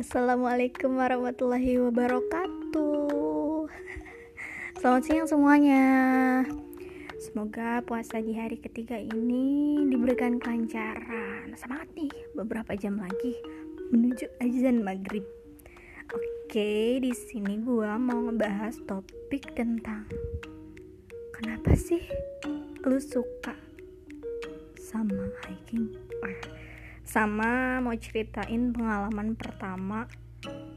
Assalamualaikum warahmatullahi wabarakatuh. Selamat siang semuanya. Semoga puasa di hari ketiga ini diberikan kelancaran. Semangat nih, beberapa jam lagi menuju azan maghrib. Oke, di sini gua mau ngebahas topik tentang Kenapa sih lu suka sama hiking? Sama mau ceritain pengalaman pertama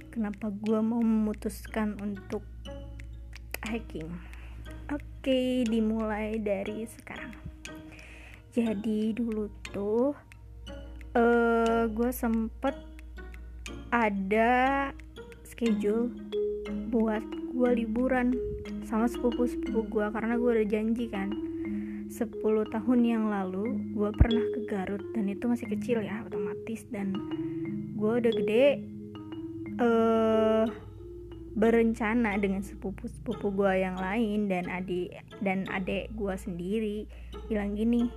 kenapa gue mau memutuskan untuk hiking. Oke dimulai dari sekarang. Jadi dulu tuh uh, eh, gue sempet ada schedule buat gue liburan sama sepupu-sepupu gue karena gue udah janji kan 10 tahun yang lalu gue pernah ke Garut dan itu masih kecil ya otomatis dan gue udah gede uh, berencana dengan sepupu-sepupu gue yang lain dan adik dan adik gue sendiri bilang gini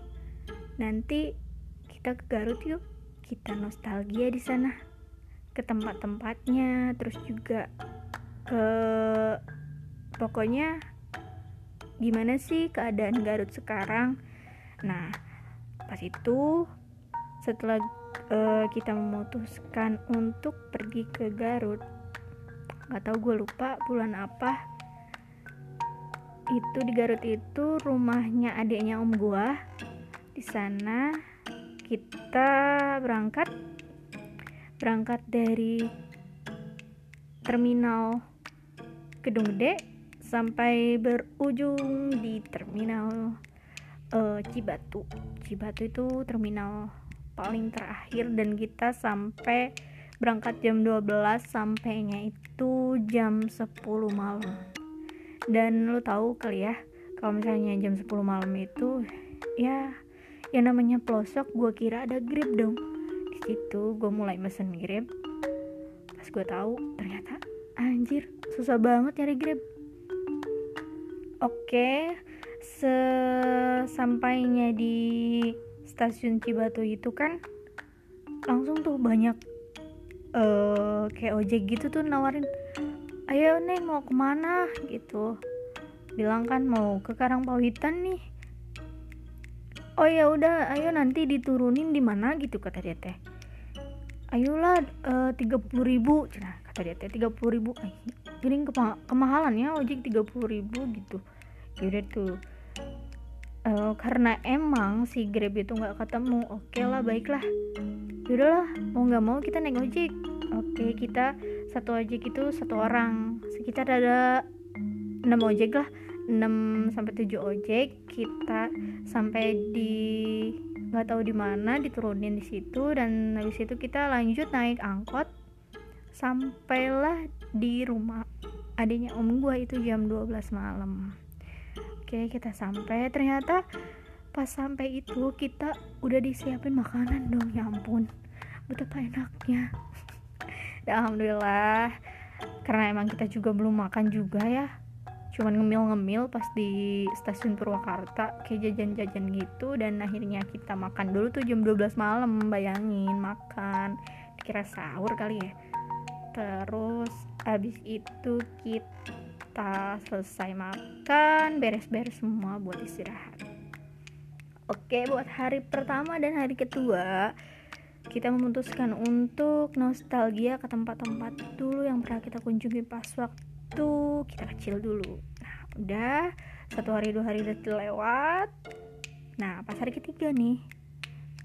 nanti kita ke Garut yuk kita nostalgia di sana ke tempat-tempatnya terus juga ke pokoknya gimana sih keadaan Garut sekarang? Nah pas itu setelah uh, kita memutuskan untuk pergi ke Garut nggak tahu gue lupa bulan apa itu di Garut itu rumahnya adiknya om gue di sana kita berangkat berangkat dari terminal Gedung Gede sampai berujung di terminal uh, Cibatu. Cibatu itu terminal paling terakhir dan kita sampai berangkat jam 12 sampainya itu jam 10 malam. Dan lo tahu kali ya, kalau misalnya jam 10 malam itu ya yang namanya pelosok gue kira ada grab dong. Di situ gue mulai mesen grab. Pas gue tahu ternyata anjir susah banget nyari grab Oke, sesampainya di stasiun Cibatu itu kan langsung tuh banyak uh, kayak ojek gitu tuh nawarin, ayo neng mau ke mana gitu, bilang kan mau ke Karangpawitan nih. Oh ya udah, ayo nanti diturunin di mana gitu kata dia teh. Ayolah eh, tiga puluh ribu, nah kata dia teh tiga puluh ribu. Ay, ini kemahalan ya ojek tiga puluh ribu gitu yaudah tuh. Uh, karena emang si grab itu nggak ketemu oke okay lah baiklah. Yaudahlah mau nggak mau kita naik ojek. Oke okay, kita satu ojek itu satu orang. Sekitar ada enam ojek lah. 6 sampai 7 ojek kita sampai di nggak tahu di mana diturunin di situ. Dan habis itu kita lanjut naik angkot sampailah di rumah adiknya om gua itu jam 12 malam oke kita sampai. Ternyata pas sampai itu kita udah disiapin makanan dong ya ampun. Betapa enaknya. Dan alhamdulillah. Karena emang kita juga belum makan juga ya. Cuman ngemil-ngemil pas di stasiun Purwakarta kayak jajan-jajan gitu. Dan akhirnya kita makan dulu tuh jam 12 malam bayangin makan. Dikira sahur kali ya. Terus abis itu kita kita selesai makan beres-beres semua buat istirahat. Oke buat hari pertama dan hari kedua kita memutuskan untuk nostalgia ke tempat-tempat dulu yang pernah kita kunjungi pas waktu kita kecil dulu. Nah udah satu hari dua hari udah lewat. Nah pas hari ketiga nih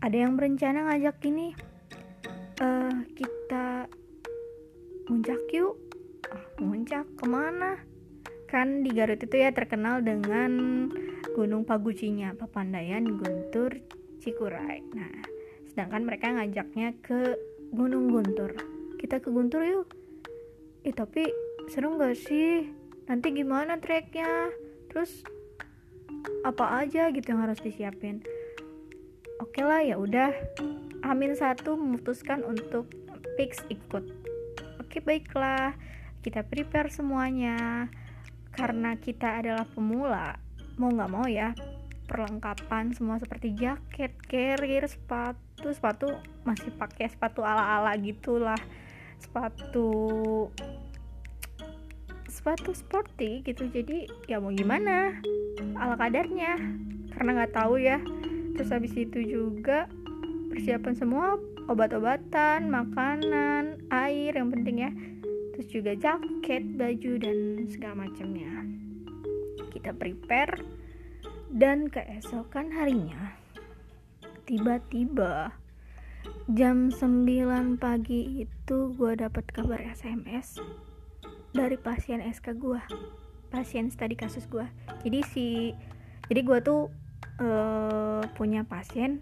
ada yang berencana ngajak ini uh, kita muncak yuk. Ah, muncak ke mana kan di Garut itu ya terkenal dengan Gunung Pagucinya, Papandayan, Guntur, Cikuray. Nah, sedangkan mereka ngajaknya ke Gunung Guntur. Kita ke Guntur yuk. Eh tapi seru gak sih? Nanti gimana treknya? Terus apa aja gitu yang harus disiapin? Oke lah ya udah. Amin satu memutuskan untuk fix ikut. Oke baiklah, kita prepare semuanya karena kita adalah pemula mau nggak mau ya perlengkapan semua seperti jaket, carrier, sepatu, sepatu masih pakai sepatu ala-ala gitulah. Sepatu sepatu sporty gitu jadi ya mau gimana ala kadarnya karena nggak tahu ya. Terus habis itu juga persiapan semua obat-obatan makanan air yang penting ya terus juga jaket baju dan segala macamnya. Kita prepare dan keesokan harinya tiba-tiba jam 9 pagi itu gue dapat kabar SMS dari pasien SK gue pasien studi kasus gue jadi si jadi gue tuh uh, punya pasien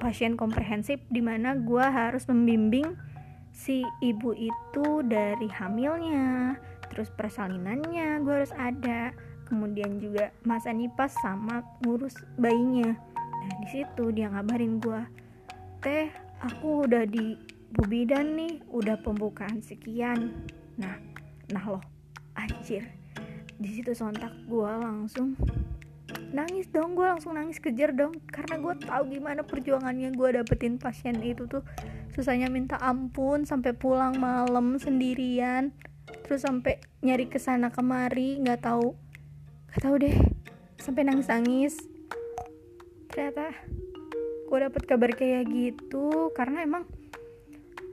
pasien komprehensif di mana gue harus membimbing si ibu itu dari hamilnya terus persalinannya gue harus ada kemudian juga masa nipas sama ngurus bayinya. Nah di situ dia ngabarin gue teh aku udah di bubidan nih udah pembukaan sekian. Nah nah loh anjir. Di situ sontak gue langsung nangis dong gue langsung nangis kejar dong. Karena gue tahu gimana perjuangannya gue dapetin pasien itu tuh. Susahnya minta ampun sampai pulang malam sendirian. Terus sampai nyari ke sana kemari nggak tahu. Nggak tahu deh. Sampai nangis nangis ternyata gue dapet kabar kayak gitu karena emang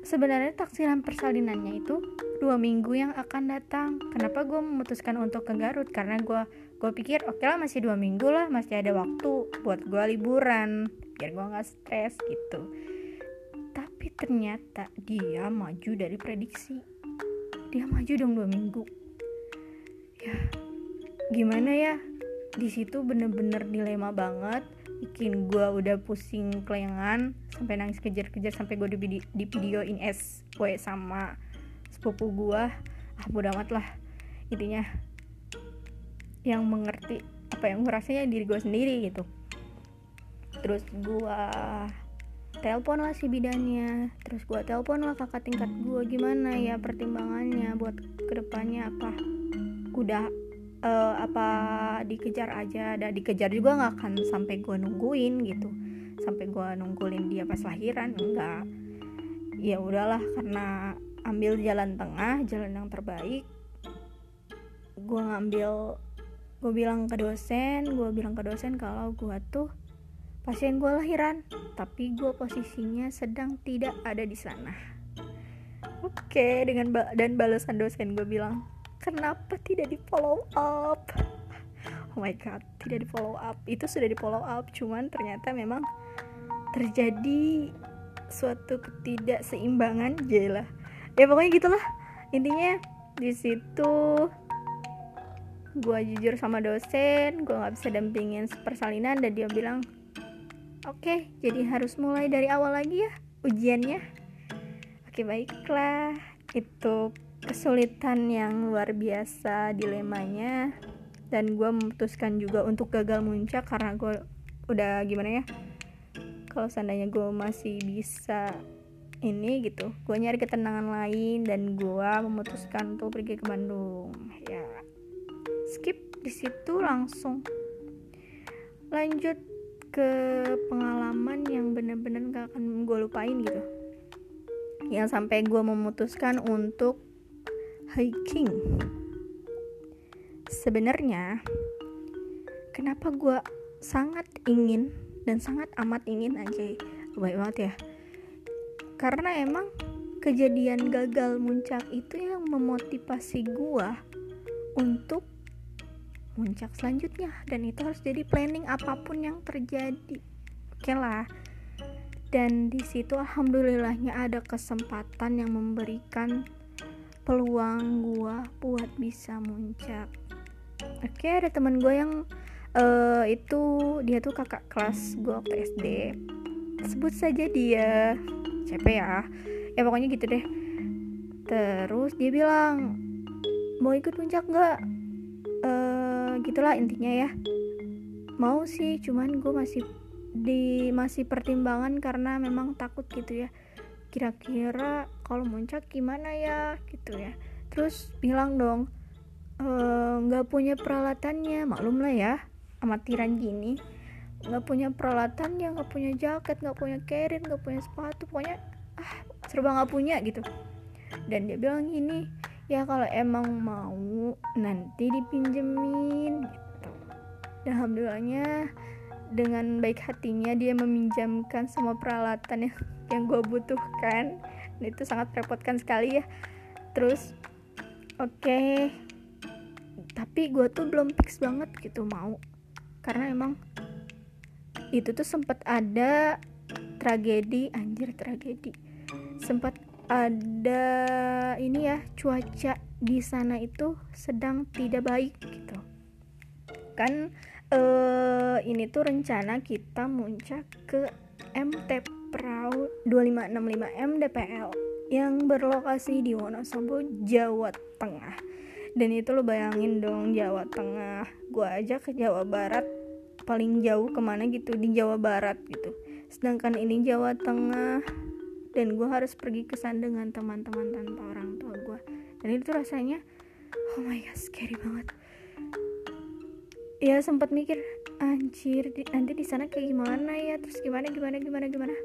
sebenarnya taksiran persalinannya itu dua minggu yang akan datang. Kenapa gue memutuskan untuk ke Garut? Karena gue gue pikir oke okay lah masih dua minggu lah masih ada waktu buat gue liburan biar gue nggak stres gitu. Tapi ternyata dia maju dari prediksi. Dia maju dong dua minggu. Ya gimana ya? Di situ bener-bener dilema banget bikin gue udah pusing kelengan sampai nangis kejar-kejar sampai gue di, di videoin SW sama sepupu gue ah bodo amat lah. Intinya yang mengerti apa yang gue rasanya diri gue sendiri gitu. Terus gue telepon lah si bidannya terus gue telepon lah kakak tingkat gue gimana ya pertimbangannya buat ke depannya apa udah uh, apa dikejar aja dan dikejar juga nggak akan sampai gue nungguin gitu. Sampai gue nungguin dia pas lahiran enggak. Ya udahlah karena ambil jalan tengah jalan yang terbaik gue ngambil gue bilang ke dosen gue bilang ke dosen kalau gue tuh pasien gue lahiran tapi gue posisinya sedang tidak ada di sana. Oke dengan ba dan balasan dosen gue bilang kenapa tidak di follow up? Oh my god tidak di follow up. Itu sudah di follow up cuman ternyata memang terjadi suatu ketidakseimbangan jelah ya pokoknya gitulah. Intinya di situ gue jujur sama dosen gue nggak bisa dampingin persalinan dan dia bilang oke okay, jadi harus mulai dari awal lagi ya ujiannya. Oke okay, baiklah. Itu kesulitan yang luar biasa dilemanya. Dan gue memutuskan juga untuk gagal muncak karena gue udah gimana ya kalau seandainya gue masih bisa ini gitu gue nyari ketenangan lain dan gue memutuskan untuk pergi ke Bandung. Ya skip di situ langsung. Lanjut ke pengalaman yang bener-bener gak akan gue lupain gitu. Yang sampai gue memutuskan untuk hiking. Sebenarnya kenapa gue sangat ingin dan sangat amat ingin aja baik banget ya. Karena emang kejadian gagal muncak itu yang memotivasi gue untuk muncak selanjutnya. Dan itu harus jadi planning apa pun yang terjadi. Oke lah. Dan di situ alhamdulillahnya ada kesempatan yang memberikan peluang gue buat bisa muncak. Oke ada teman gue yang uh, itu dia tuh kakak kelas gue waktu SD sebut saja dia. CP ya? Ya pokoknya gitu deh. Terus dia bilang mau ikut puncak nggak? Uh, gitulah intinya ya. Mau sih cuman gue masih di masih pertimbangan karena memang takut gitu ya. Kira-kira kalau muncak gimana ya gitu ya. Terus bilang dong eh, nggak e, punya peralatannya. Maklum lah ya amatiran gini. Nggak punya peralatan ya nggak punya jaket nggak punya carrier nggak punya sepatu pokoknya ah serba nggak punya gitu. Dan dia bilang gini ya kalau emang mau nanti dipinjemin gitu. Dan alhamdulillahnya dengan baik hatinya dia meminjamkan semua peralatan yang yang gue butuhkan. Dan itu sangat merepotkan sekali ya. Terus oke. Okay, tapi gue tuh belum fix banget gitu mau. Karena emang itu tuh sempat ada tragedi anjir tragedi. Sempat ada ini ya cuaca di sana itu sedang tidak baik gitu kan uh, ini tuh rencana kita muncak ke MT Prau 2565 MDPL yang berlokasi di Wonosobo, Jawa Tengah. Dan itu lo bayangin dong Jawa Tengah, gua aja ke Jawa Barat paling jauh ke mana gitu di Jawa Barat gitu. Sedangkan ini Jawa Tengah dan gue harus pergi ke sana dengan teman-teman tanpa orang tua gue dan itu rasanya oh my god scary banget. Ya sempat mikir anjir di, nanti di sana kayak gimana ya? Terus gimana gimana gimana gimana?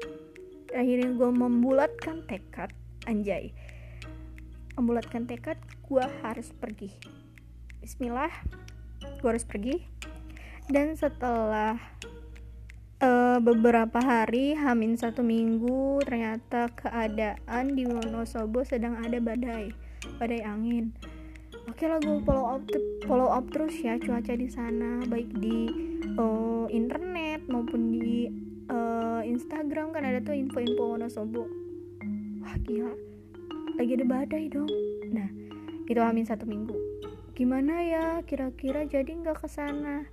Akhirnya gue membulatkan tekad anjay. Membulatkan tekad gue harus pergi. Bismillah gue harus pergi. Dan setelah uh, beberapa hari hamin satu minggu ternyata keadaan di Wonosobo sedang ada badai badai angin. Oke lah gue follow up follow up terus ya cuaca di sana baik di uh, internet maupun di uh, Instagram kan ada tuh info-info Wonosobo. Wah gila. Lagi ada badai dong. Nah itu hamin satu minggu. Gimana ya kira-kira jadi nggak ke sana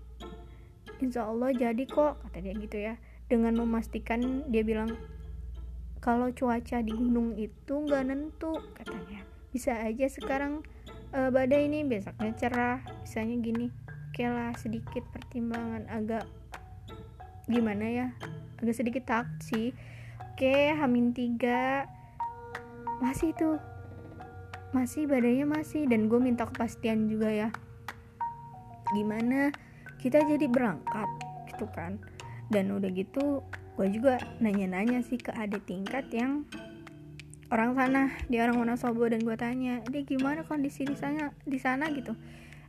insya Allah jadi kok kata dia gitu ya. Dengan memastikan dia bilang kalau cuaca di gunung itu nggak nentu katanya. Bisa aja sekarang uh, badai ini besoknya cerah misalnya gini. Oke lah sedikit pertimbangan agak gimana ya? Agak sedikit takut sih. Oke hamin tiga. Masih tuh masih badainya masih. Dan gue minta kepastian juga ya. Gimana kita jadi berangkat gitu kan. Dan udah gitu gue juga nanya-nanya sih ke adik tingkat yang orang sana dia orang Wonosobo dan gue tanya dia gimana kondisi di sana di sana? Gitu.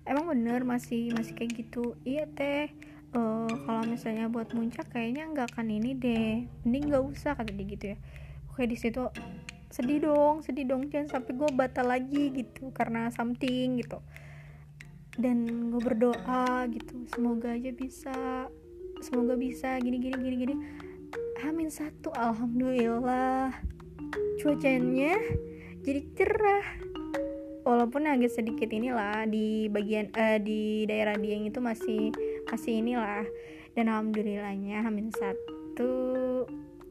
Emang bener masih masih kayak gitu. Iya teh. Uh, kalau misalnya buat muncak kayaknya nggak akan ini deh. Mending nggak usah kata dia gitu ya. Oke di situ sedih dong sedih dong. Jangan sampai gue batal lagi gitu karena something gitu dan gue berdoa gitu semoga aja bisa semoga bisa gini gini gini gini. Amin satu alhamdulillah. Cuacanya jadi cerah. Walaupun agak sedikit inilah di bagian uh, di daerah Dieng itu masih masih inilah. Dan alhamdulillahnya Amin satu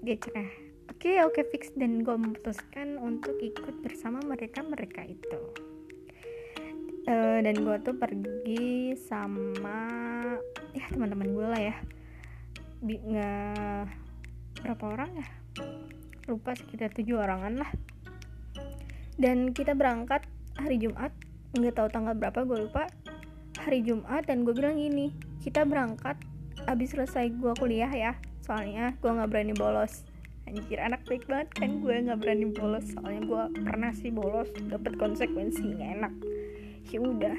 dia cerah. Oke okay, oke okay, fix. Dan gue memutuskan untuk ikut bersama mereka mereka itu uh, dan gue tuh pergi sama ya teman-teman gue lah ya. Nggak berapa orang ya? Lupa sekitar tujuh orangan lah. Dan kita berangkat hari Jumat nggak tahu tanggal berapa gue lupa. Hari Jumat dan gue bilang gini kita berangkat abis selesai gue kuliah ya soalnya gue nggak berani bolos. Anjir anak baik banget kan gue nggak berani bolos soalnya gue pernah sih bolos dapet konsekuensinya enak ya udah.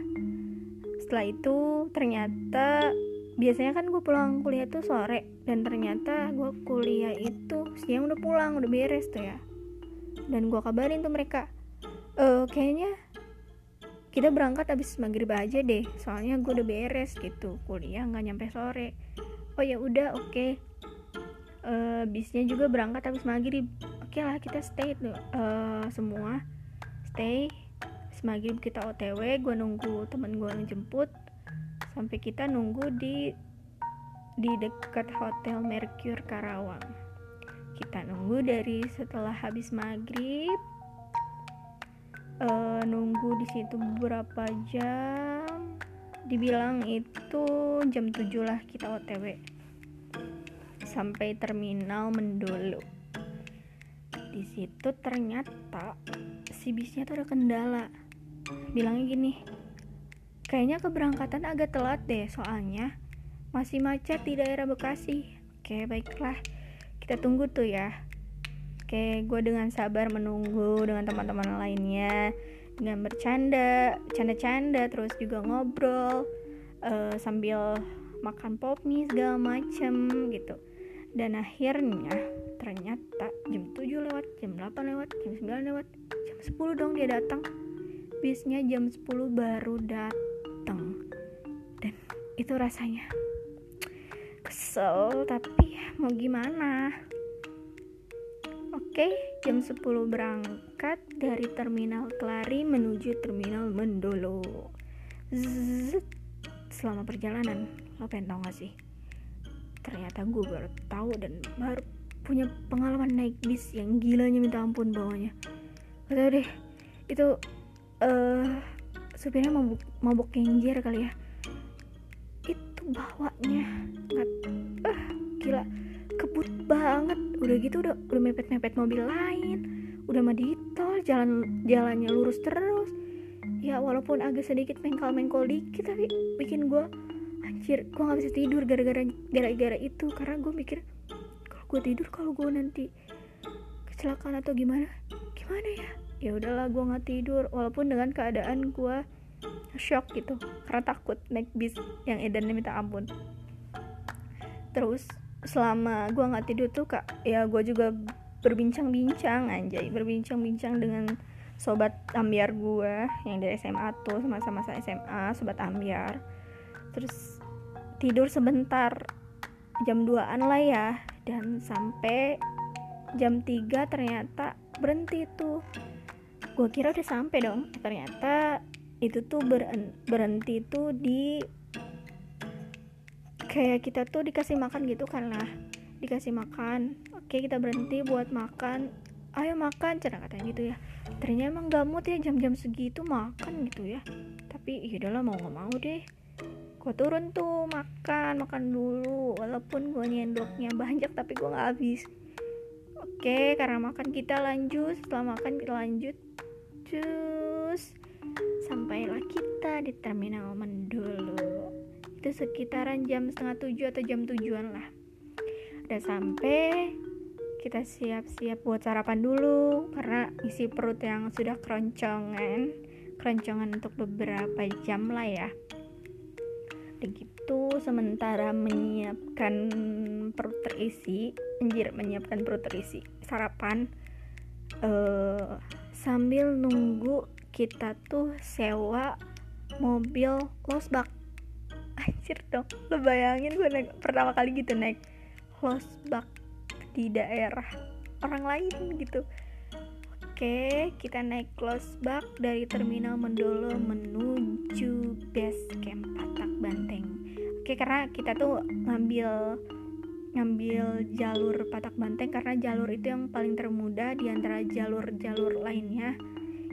Setelah itu ternyata biasanya kan gue pulang kuliah tuh sore dan ternyata gue kuliah itu siang udah pulang udah beres tuh ya. Dan gue kabarin tuh mereka e, kayaknya kita berangkat abis maghrib aja deh soalnya gue udah beres gitu. Kuliah nggak nyampe sore. Oh ya udah oke. Okay. uh, bisnya juga berangkat abis maghrib. Oke okay lah kita stay tuh uh, semua stay maghrib kita otw gue nunggu temen gue ngejemput sampai kita nunggu di di dekat hotel Mercure Karawang. Kita nunggu dari setelah habis maghrib uh, nunggu di situ beberapa jam? Dibilang itu jam 7 lah kita otw sampai terminal Mendolo. Di situ ternyata si bisnya tuh ada kendala bilangnya gini kayaknya keberangkatan agak telat deh soalnya masih macet di daerah Bekasi. Oke baiklah. Kita tunggu tuh ya. Oke gue dengan sabar menunggu dengan teman-teman lainnya dengan bercanda canda-canda terus juga ngobrol uh, sambil makan pop mie segala macem gitu. Dan akhirnya ternyata jam 7 lewat jam 8 lewat jam 9 lewat jam 10 dong dia datang bisnya jam 10 baru datang dan itu rasanya kesel tapi mau gimana? Oke jam 10 berangkat dari terminal Kelari menuju terminal Mendolo. Zzz, selama perjalanan. Lo pengen tau gak sih? Ternyata gue baru tahu dan baru punya pengalaman naik bis yang gilanya minta ampun bawahnya. Gak deh itu uh, supirnya mabuk mabuk kenjer kali ya. Itu bawanya. Nggak uh, gila. Kebut banget. Udah gitu udah udah mepet mepet mobil lain. Udah mah di tol jalan jalannya lurus terus. Ya walaupun agak sedikit mengkal mengkol dikit tapi bikin gue anjir gue nggak bisa tidur gara-gara gara-gara itu. Karena gue mikir kalau gue tidur kalau gue nanti kecelakaan atau gimana gimana ya ya udahlah gue nggak tidur. Walaupun dengan keadaan gue shock gitu karena takut naik bis yang edannya minta ampun. Terus selama gue nggak tidur tuh kak ya gue juga berbincang-bincang anjay. Berbincang-bincang dengan sobat ambiar gue yang dari SMA tuh sama-sama SMA sobat ambiar. Terus tidur sebentar jam 2an lah ya. Dan sampai jam 3 ternyata berhenti tuh gue kira udah sampai dong. Ternyata itu tuh berhenti tuh di kayak kita tuh dikasih makan gitu kan lah. Dikasih makan. Oke kita berhenti buat makan. Ayo makan cara katanya gitu ya. Ternyata emang gak mood ya jam-jam segitu makan gitu ya. Tapi ya udahlah mau nggak mau deh. Gue turun tuh makan makan dulu. Walaupun gue nyendoknya banyak tapi gue nggak habis. Oke karena makan kita lanjut. Setelah makan kita lanjut terus sampailah kita di terminal Mendolo. Itu sekitaran jam setengah tujuh atau jam tujuan lah. Udah sampai kita siap-siap buat sarapan dulu karena isi perut yang sudah keroncongan. Keroncongan untuk beberapa jam lah ya. Begitu sementara menyiapkan perut terisi anjir menyiapkan perut terisi. Sarapan uh, sambil nunggu kita tuh sewa mobil losbak anjir dong lo bayangin gue naik pertama kali gitu naik losbak di daerah orang lain gitu Oke, kita naik close back dari terminal Mendolo menuju base camp Patak Banteng. Oke, karena kita tuh ngambil ngambil jalur Patak Banteng karena jalur itu yang paling termudah di antara jalur-jalur lainnya.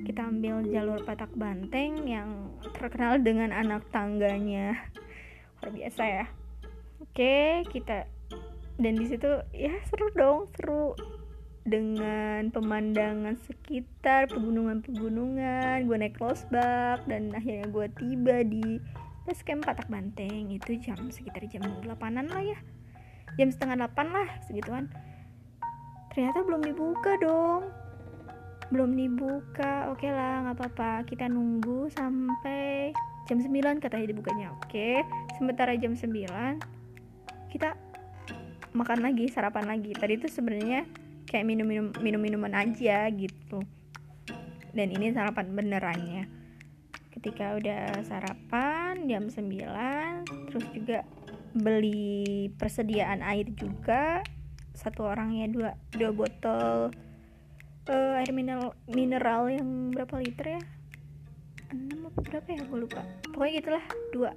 Kita ambil jalur Patak Banteng yang terkenal dengan anak tangganya. Luar biasa ya. Oke, kita dan di situ ya seru dong, seru dengan pemandangan sekitar pegunungan-pegunungan gue naik losbak dan akhirnya gue tiba di base camp Patak Banteng itu jam sekitar jam 8an lah ya jam setengah 8 lah segituan ternyata belum dibuka dong. Belum dibuka. Oke okay lah nggak apa-apa. Kita nunggu sampai jam 9 katanya dibukanya. Oke okay. sementara jam 9 kita makan lagi sarapan lagi. Tadi itu sebenarnya kayak minum-minum minum-minuman aja gitu. Dan ini sarapan benerannya. Ketika udah sarapan jam 9 terus juga beli persediaan air juga. Satu orangnya dua dua botol uh, air mineral mineral yang berapa liter ya? Enam apa berapa ya? Gue lupa. Pokoknya gitulah dua.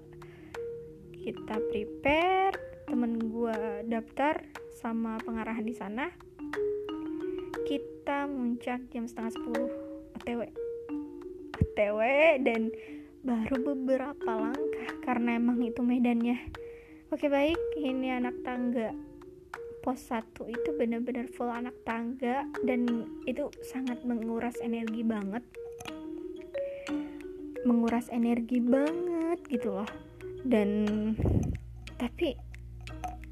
Kita prepare temen gue daftar sama pengarahan di sana. Kita muncak jam setengah sepuluh otw otw dan baru beberapa langkah karena emang itu medannya oke baik. Ini anak tangga. Pos satu itu benar-benar full anak tangga dan itu sangat menguras energi banget. Menguras energi banget gitu loh. Dan tapi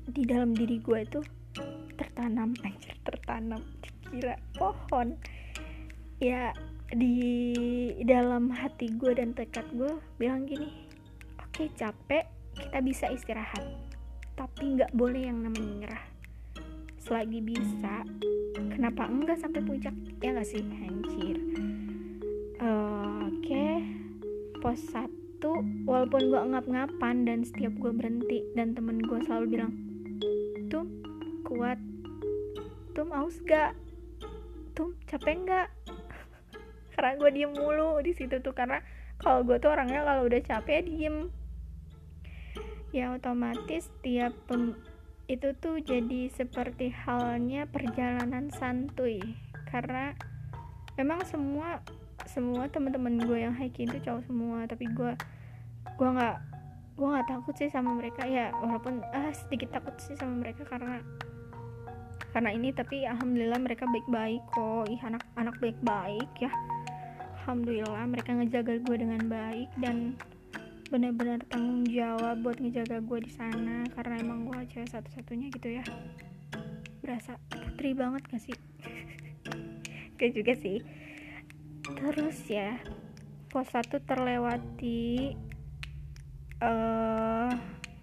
di dalam diri gue itu tertanam anjir tertanam kira pohon. Ya di dalam hati gue dan tekad gue bilang gini oke okay, capek kita bisa istirahat. Tapi nggak boleh yang namanya nyerah selagi bisa kenapa enggak sampai puncak? Ya gak sih? Hancur uh, oke okay. pos satu walaupun gue ngap-ngapan dan setiap gue berhenti dan temen gue selalu bilang tuh kuat. Tuh aus gak tuh capek nggak? Karena gue diem mulu di situ tuh karena kalau gue tuh orangnya kalau udah capek diem ya otomatis tiap pem itu tuh jadi seperti halnya perjalanan santuy. Karena memang semua semua teman-teman gue yang hiking itu cowok semua. Tapi gue gue nggak gue nggak takut sih sama mereka. Ya walaupun ah sedikit takut sih sama mereka karena karena ini. Tapi alhamdulillah mereka baik-baik kok. Ih anak-anak baik-baik ya. Alhamdulillah mereka ngejaga gue dengan baik dan benar-benar tanggung jawab buat ngejaga gue di sana karena emang gue cewek satu-satunya gitu ya. Berasa putri banget gak sih? Gak juga sih. Terus ya pos satu terlewati uh, eh,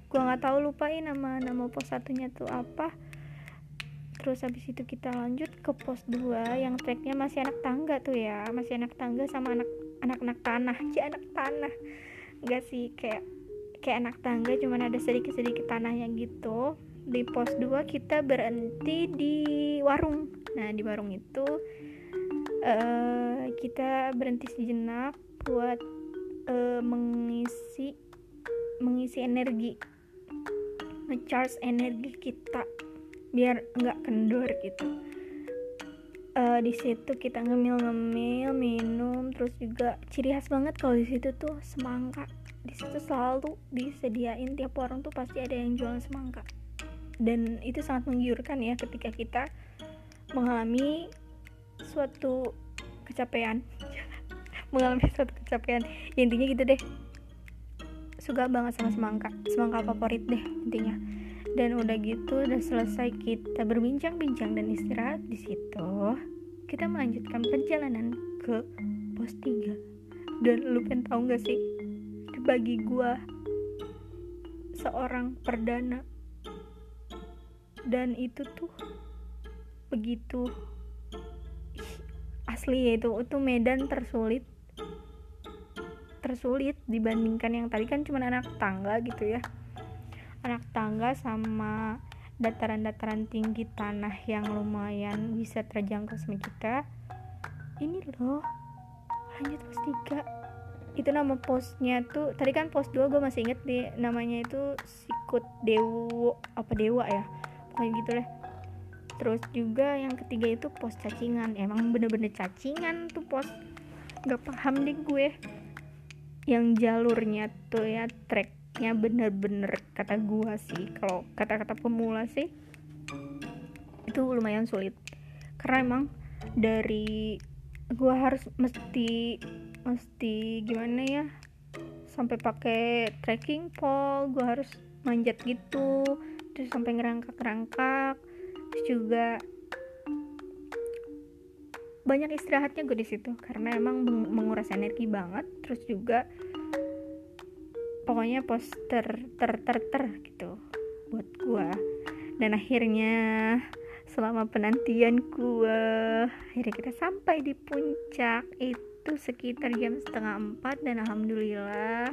gue nggak tahu lupain nama nama pos satunya tuh apa. Terus habis itu kita lanjut ke pos 2 yang treknya masih anak tangga tuh ya. Masih anak tangga sama anak anak-anak tanah. Ya anak tanah enggak sih kayak kayak anak tangga cuman ada sedikit-sedikit tanahnya gitu. Di pos 2 kita berhenti di warung. Nah di warung itu uh, kita berhenti sejenak buat uh, mengisi mengisi energi. Ngecharge energi kita biar nggak kendor gitu uh, di situ kita ngemil-ngemil minum terus juga ciri khas banget kalau di situ tuh semangka. Di situ selalu disediain tiap orang tuh pasti ada yang jualan semangka. Dan itu sangat menggiurkan ya ketika kita mengalami suatu kecapean. Mengalami suatu kecapean. Ya, intinya gitu deh. Suka banget sama semangka. Semangka favorit deh intinya dan udah gitu udah selesai kita berbincang-bincang dan istirahat di situ kita melanjutkan perjalanan ke pos 3 dan lu pengen tahu gak sih bagi gua seorang perdana dan itu tuh begitu asli ya itu itu medan tersulit tersulit dibandingkan yang tadi kan cuma anak tangga gitu ya anak tangga sama dataran-dataran tinggi tanah yang lumayan bisa terjangkau sama kita. Ini loh lanjut pos 3 itu nama posnya tuh tadi kan pos 2 gue masih inget deh namanya itu sikut dewo apa dewa ya? Pokoknya gitu deh. Terus juga yang ketiga itu pos cacingan. Emang bener-bener cacingan tuh pos. Gak paham deh gue. Yang jalurnya tuh ya trek nya bener-bener kata gua sih kalau kata-kata pemula sih itu lumayan sulit. Karena emang dari gua harus mesti mesti gimana ya sampai pakai trekking pole gua harus manjat gitu terus sampai ngerangkak-rangkak terus juga banyak istirahatnya gue di situ karena emang menguras energi banget terus juga pokoknya poster ter ter ter gitu buat gua. Dan akhirnya selama penantian gua akhirnya kita sampai di puncak. Itu sekitar jam setengah empat dan alhamdulillah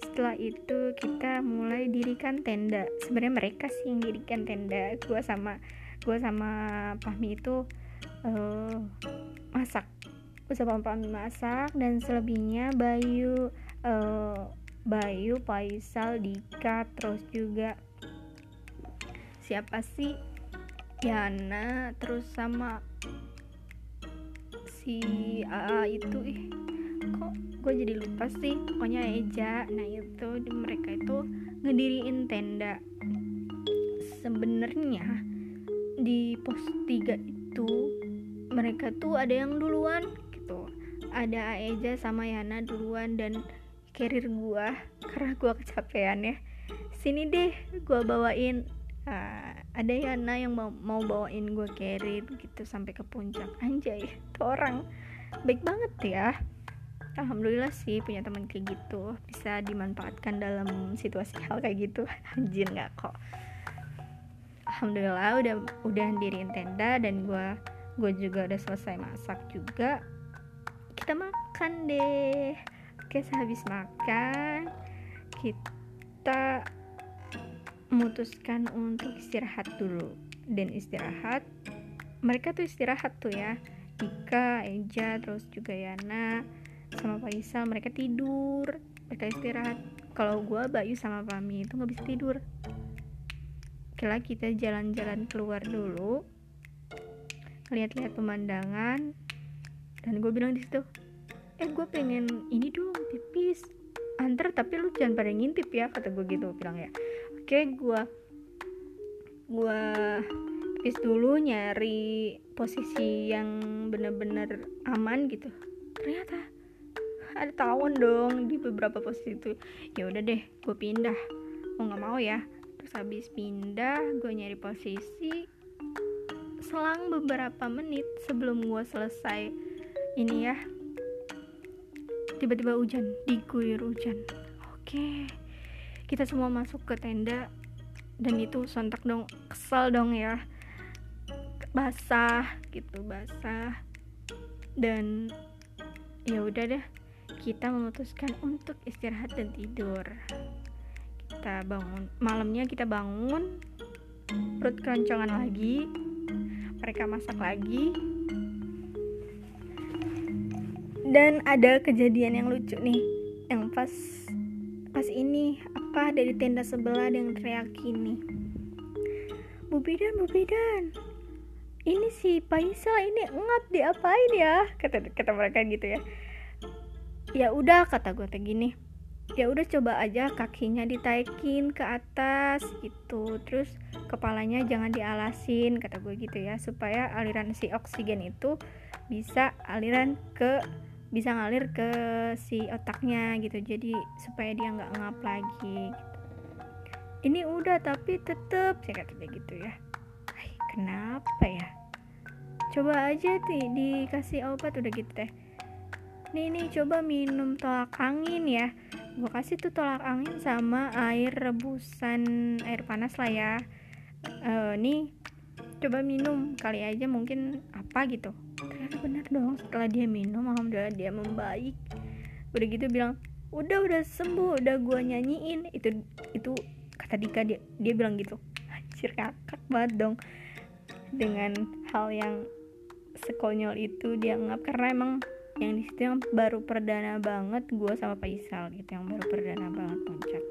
setelah itu kita mulai dirikan tenda. Sebenarnya mereka sih yang dirikan tenda. Gua sama gua sama Pahmi itu uh, masak. Gua sama Pahmi masak dan selebihnya Bayu uh, Bayu, Faisal, Dika, terus juga siapa sih? Yana, terus sama si AA itu. Ih kok gue jadi lupa sih? Pokoknya Eja. Nah itu mereka itu ngediriin tenda. Sebenarnya di pos 3 itu mereka tuh ada yang duluan gitu. Ada Eja sama Yana duluan dan carrier gua karena gua kecapean ya. Sini deh gua bawain uh, ada Yana yang mau, mau bawain gue carry gitu sampai ke puncak. Anjay tuh orang baik banget ya. Alhamdulillah sih punya teman kayak gitu bisa dimanfaatkan dalam situasi hal kayak gitu. Anjir nggak kok. Alhamdulillah udah udah diriin tenda dan gue gue juga udah selesai masak juga. Kita makan deh oke sehabis makan kita memutuskan untuk istirahat dulu. Dan istirahat mereka tuh istirahat tuh ya. Ika, Eja, terus juga Yana sama Faisal mereka tidur. Mereka istirahat. Kalau gue Bayu sama Pami itu nggak bisa tidur. Kela kita jalan-jalan keluar dulu. Lihat-lihat pemandangan. Dan gue bilang di situ eh gue pengen ini dong pipis. Antar tapi lu jangan pada ngintip ya kata gue gitu bilang ya. Oke gue gue pis dulu nyari posisi yang bener-bener aman gitu. Ternyata ada tawon dong di beberapa posisi itu. Ya udah deh gue pindah. Mau nggak mau ya. Terus habis pindah gue nyari posisi selang beberapa menit sebelum gue selesai ini ya tiba-tiba hujan diguyur hujan. Oke kita semua masuk ke tenda. Dan itu sontak dong kesel dong ya. Basah gitu basah. Dan ya udah deh kita memutuskan untuk istirahat dan tidur. Kita bangun malamnya kita bangun perut keroncongan lagi mereka masak lagi dan ada kejadian yang lucu nih. Yang pas pas ini apa dari tenda sebelah yang teriak ini Bu Bidan, Bu Bidan ini si Paisal ini ngap diapain ya? Kata kata mereka gitu ya. Ya udah kata gue teh gini. Ya udah coba aja kakinya ditaikin ke atas gitu. Terus kepalanya jangan dialasin kata gue gitu ya. Supaya aliran si oksigen itu bisa aliran ke bisa ngalir ke si otaknya gitu. Jadi supaya dia nggak ngap lagi gitu. ini udah tapi tetep. Saya kata gitu ya. Ay, kenapa ya? Coba aja nih dikasih obat udah gitu teh. Nih nih coba minum tolak angin ya. Gue kasih tuh tolak angin sama air rebusan air panas lah ya. Uh, nih coba minum kali aja mungkin apa gitu ternyata benar dong setelah dia minum alhamdulillah dia membaik. Udah gitu bilang udah udah sembuh udah gua nyanyiin. Itu itu kata Dika dia dia bilang gitu. Anjir kakak banget dong. Dengan hal yang sekonyol itu dianggap karena emang yang di situ yang baru perdana banget gue sama Faisal gitu yang baru perdana banget puncak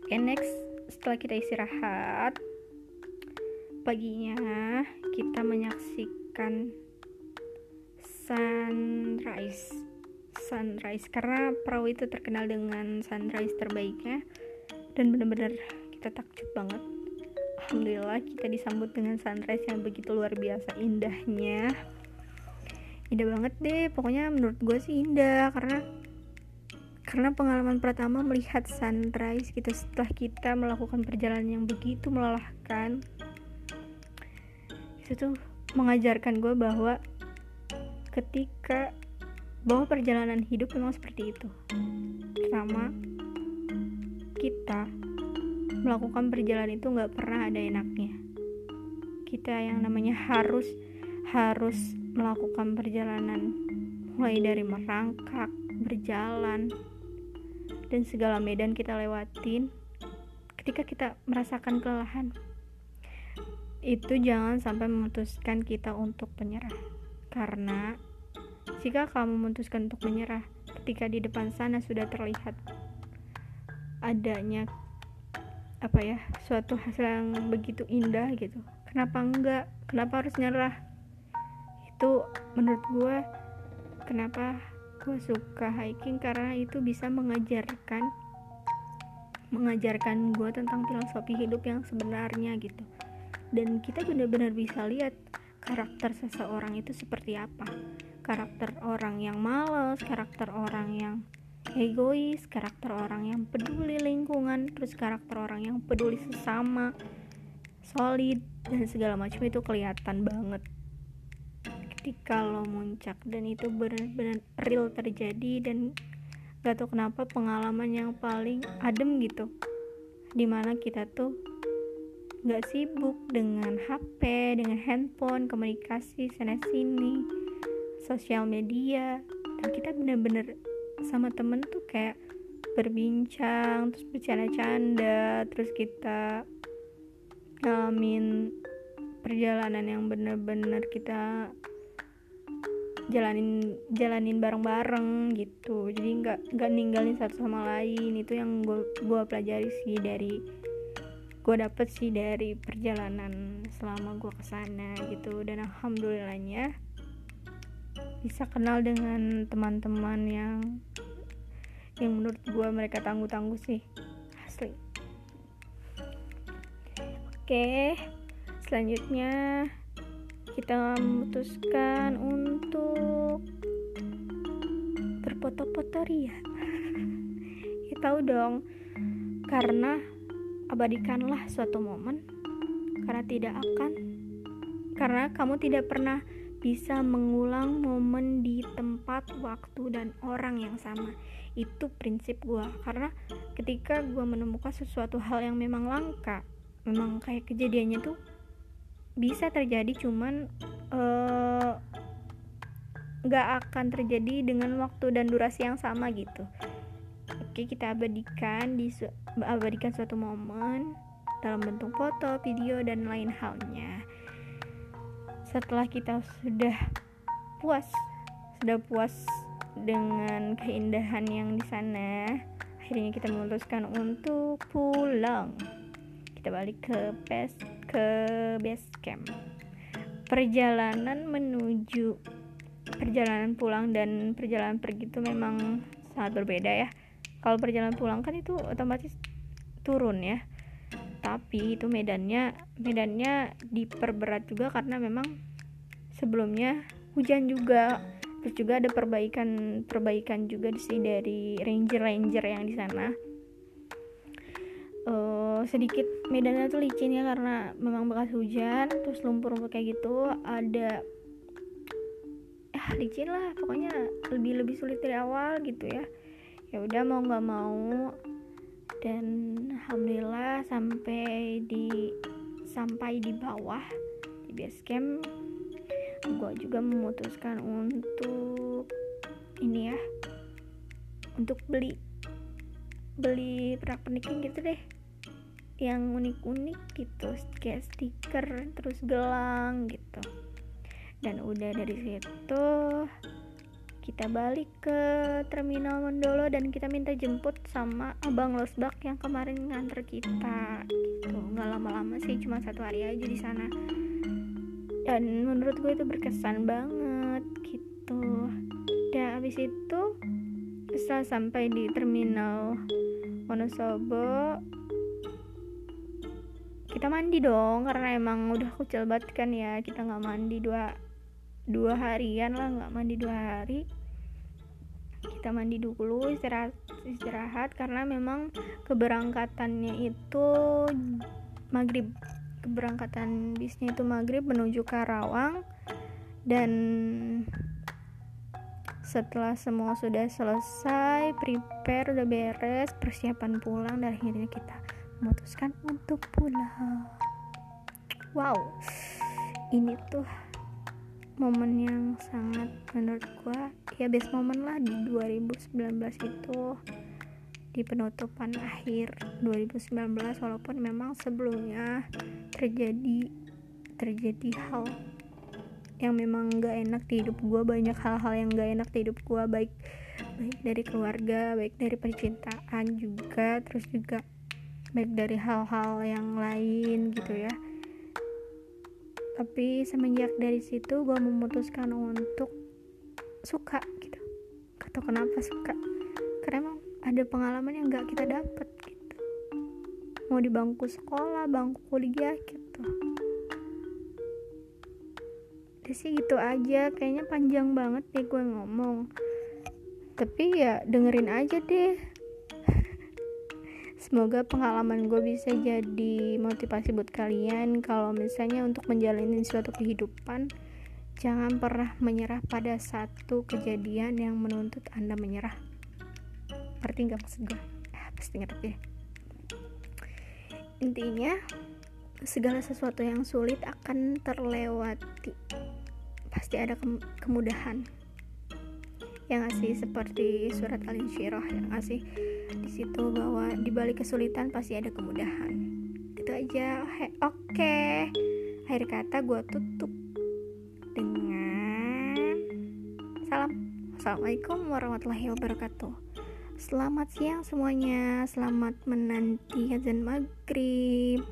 oke next. Setelah kita istirahat paginya kita menyaksikan sunrise. Sunrise karena perahu itu terkenal dengan sunrise terbaiknya dan bener-bener kita takjub banget. Alhamdulillah kita disambut dengan sunrise yang begitu luar biasa indahnya. Indah banget deh pokoknya menurut gue sih indah karena karena pengalaman pertama melihat sunrise gitu setelah kita melakukan perjalanan yang begitu melelahkan. Itu tuh mengajarkan gue bahwa ketika bahwa perjalanan hidup memang seperti itu. Pertama kita melakukan perjalanan itu nggak pernah ada enaknya. Kita yang namanya harus harus melakukan perjalanan mulai dari merangkak berjalan dan segala medan kita lewatin ketika kita merasakan kelelahan itu jangan sampai memutuskan kita untuk menyerah. Karena jika kamu memutuskan untuk menyerah ketika di depan sana sudah terlihat adanya apa ya suatu hasil yang begitu indah gitu. Kenapa enggak? Kenapa harus nyerah? Itu menurut gue kenapa gue suka hiking? Karena itu bisa mengajarkan mengajarkan gue tentang filosofi hidup yang sebenarnya gitu dan kita benar-benar bisa lihat karakter seseorang itu seperti apa. Karakter orang yang males karakter orang yang egois karakter orang yang peduli lingkungan terus karakter orang yang peduli sesama solid dan segala macam itu kelihatan banget. Ketika lo muncak dan itu benar-benar real terjadi dan gak tau kenapa pengalaman yang paling adem gitu. Di mana kita tuh gak sibuk dengan HP, dengan handphone, komunikasi sana sini, sosial media, dan kita bener-bener sama temen tuh kayak berbincang, terus bercanda-canda, terus kita ngalamin perjalanan yang bener-bener kita jalanin jalanin bareng-bareng gitu. Jadi nggak nggak ninggalin satu sama lain. Itu yang gue gue pelajari sih dari gue dapet sih dari perjalanan selama gue ke sana gitu. Dan alhamdulillahnya bisa kenal dengan teman-teman yang yang menurut gue mereka tangguh-tangguh sih. Asli. Oke selanjutnya kita memutuskan untuk berfoto-foto ria. Ya tahu dong karena abadikanlah suatu momen karena tidak akan karena kamu tidak pernah bisa mengulang momen di tempat, waktu, dan orang yang sama. Itu prinsip gue, karena ketika gue menemukan sesuatu hal yang memang langka, memang kayak kejadiannya tuh bisa terjadi cuman eh, nggak uh, akan terjadi dengan waktu dan durasi yang sama gitu oke kita abadikan di abadikan suatu momen dalam bentuk foto, video dan lain halnya. Setelah kita sudah puas sudah puas dengan keindahan yang di sana akhirnya kita memutuskan untuk pulang. Kita balik ke base ke base camp. Perjalanan menuju perjalanan pulang dan perjalanan pergi itu memang sangat berbeda ya kalau perjalanan pulang kan itu otomatis turun ya. Tapi itu medannya medannya diperberat juga karena memang sebelumnya hujan juga. Terus juga ada perbaikan perbaikan juga sih dari ranger ranger yang di sana. Uh, sedikit medannya tuh licin ya karena memang bekas hujan terus lumpur-lumpur kayak gitu ada ya licin lah. Pokoknya lebih lebih sulit dari awal gitu ya ya udah mau nggak mau. Dan alhamdulillah sampai di sampai di bawah di base camp gue juga memutuskan untuk ini ya untuk beli beli pernak pernikin gitu deh. Yang unik-unik gitu kayak stiker terus gelang gitu. Dan udah dari situ kita balik ke terminal Mendolo dan kita minta jemput sama abang Losbak yang kemarin nganter kita gitu. Nggak lama-lama sih cuma satu hari aja di sana. Dan menurut gue itu berkesan banget gitu. Dan abis itu setelah sampai di terminal Wonosobo kita mandi dong karena emang udah kucel banget kan ya. Kita nggak mandi dua dua harian lah nggak mandi dua hari kita mandi dulu istirahat istirahat karena memang keberangkatannya itu maghrib. Keberangkatan bisnya itu maghrib menuju Karawang dan setelah semua sudah selesai prepare udah beres persiapan pulang dan akhirnya kita memutuskan untuk pulang. Wow ini tuh momen yang sangat menurut gua ya best momen lah di 2019 itu. Di penutupan akhir 2019 walaupun memang sebelumnya terjadi terjadi hal yang memang gak enak di hidup gue banyak hal-hal yang gak enak di hidup gue baik baik dari keluarga baik dari percintaan juga terus juga baik dari hal-hal yang lain gitu ya tapi semenjak dari situ gue memutuskan untuk suka gitu. Atau kenapa suka. Karena emang ada pengalaman yang gak kita dapet gitu. Mau di bangku sekolah bangku kuliah gitu. Udah sih gitu aja. Kayaknya panjang banget nih gue ngomong. Tapi ya dengerin aja deh semoga pengalaman gue bisa jadi motivasi buat kalian. Kalau misalnya untuk menjalani suatu kehidupan jangan pernah menyerah pada satu kejadian yang menuntut anda menyerah. Ngerti nggak maksud gue ah, pasti ngerti. Intinya segala sesuatu yang sulit akan terlewati. Pasti ada ke kemudahan. Yang ngasih seperti surat al-insyirah yang ngasih di situ bahwa di balik kesulitan pasti ada kemudahan. Itu aja. Oke okay. akhir kata gue tutup dengan salam. Assalamualaikum warahmatullahi wabarakatuh. Selamat siang semuanya. Selamat menanti azan maghrib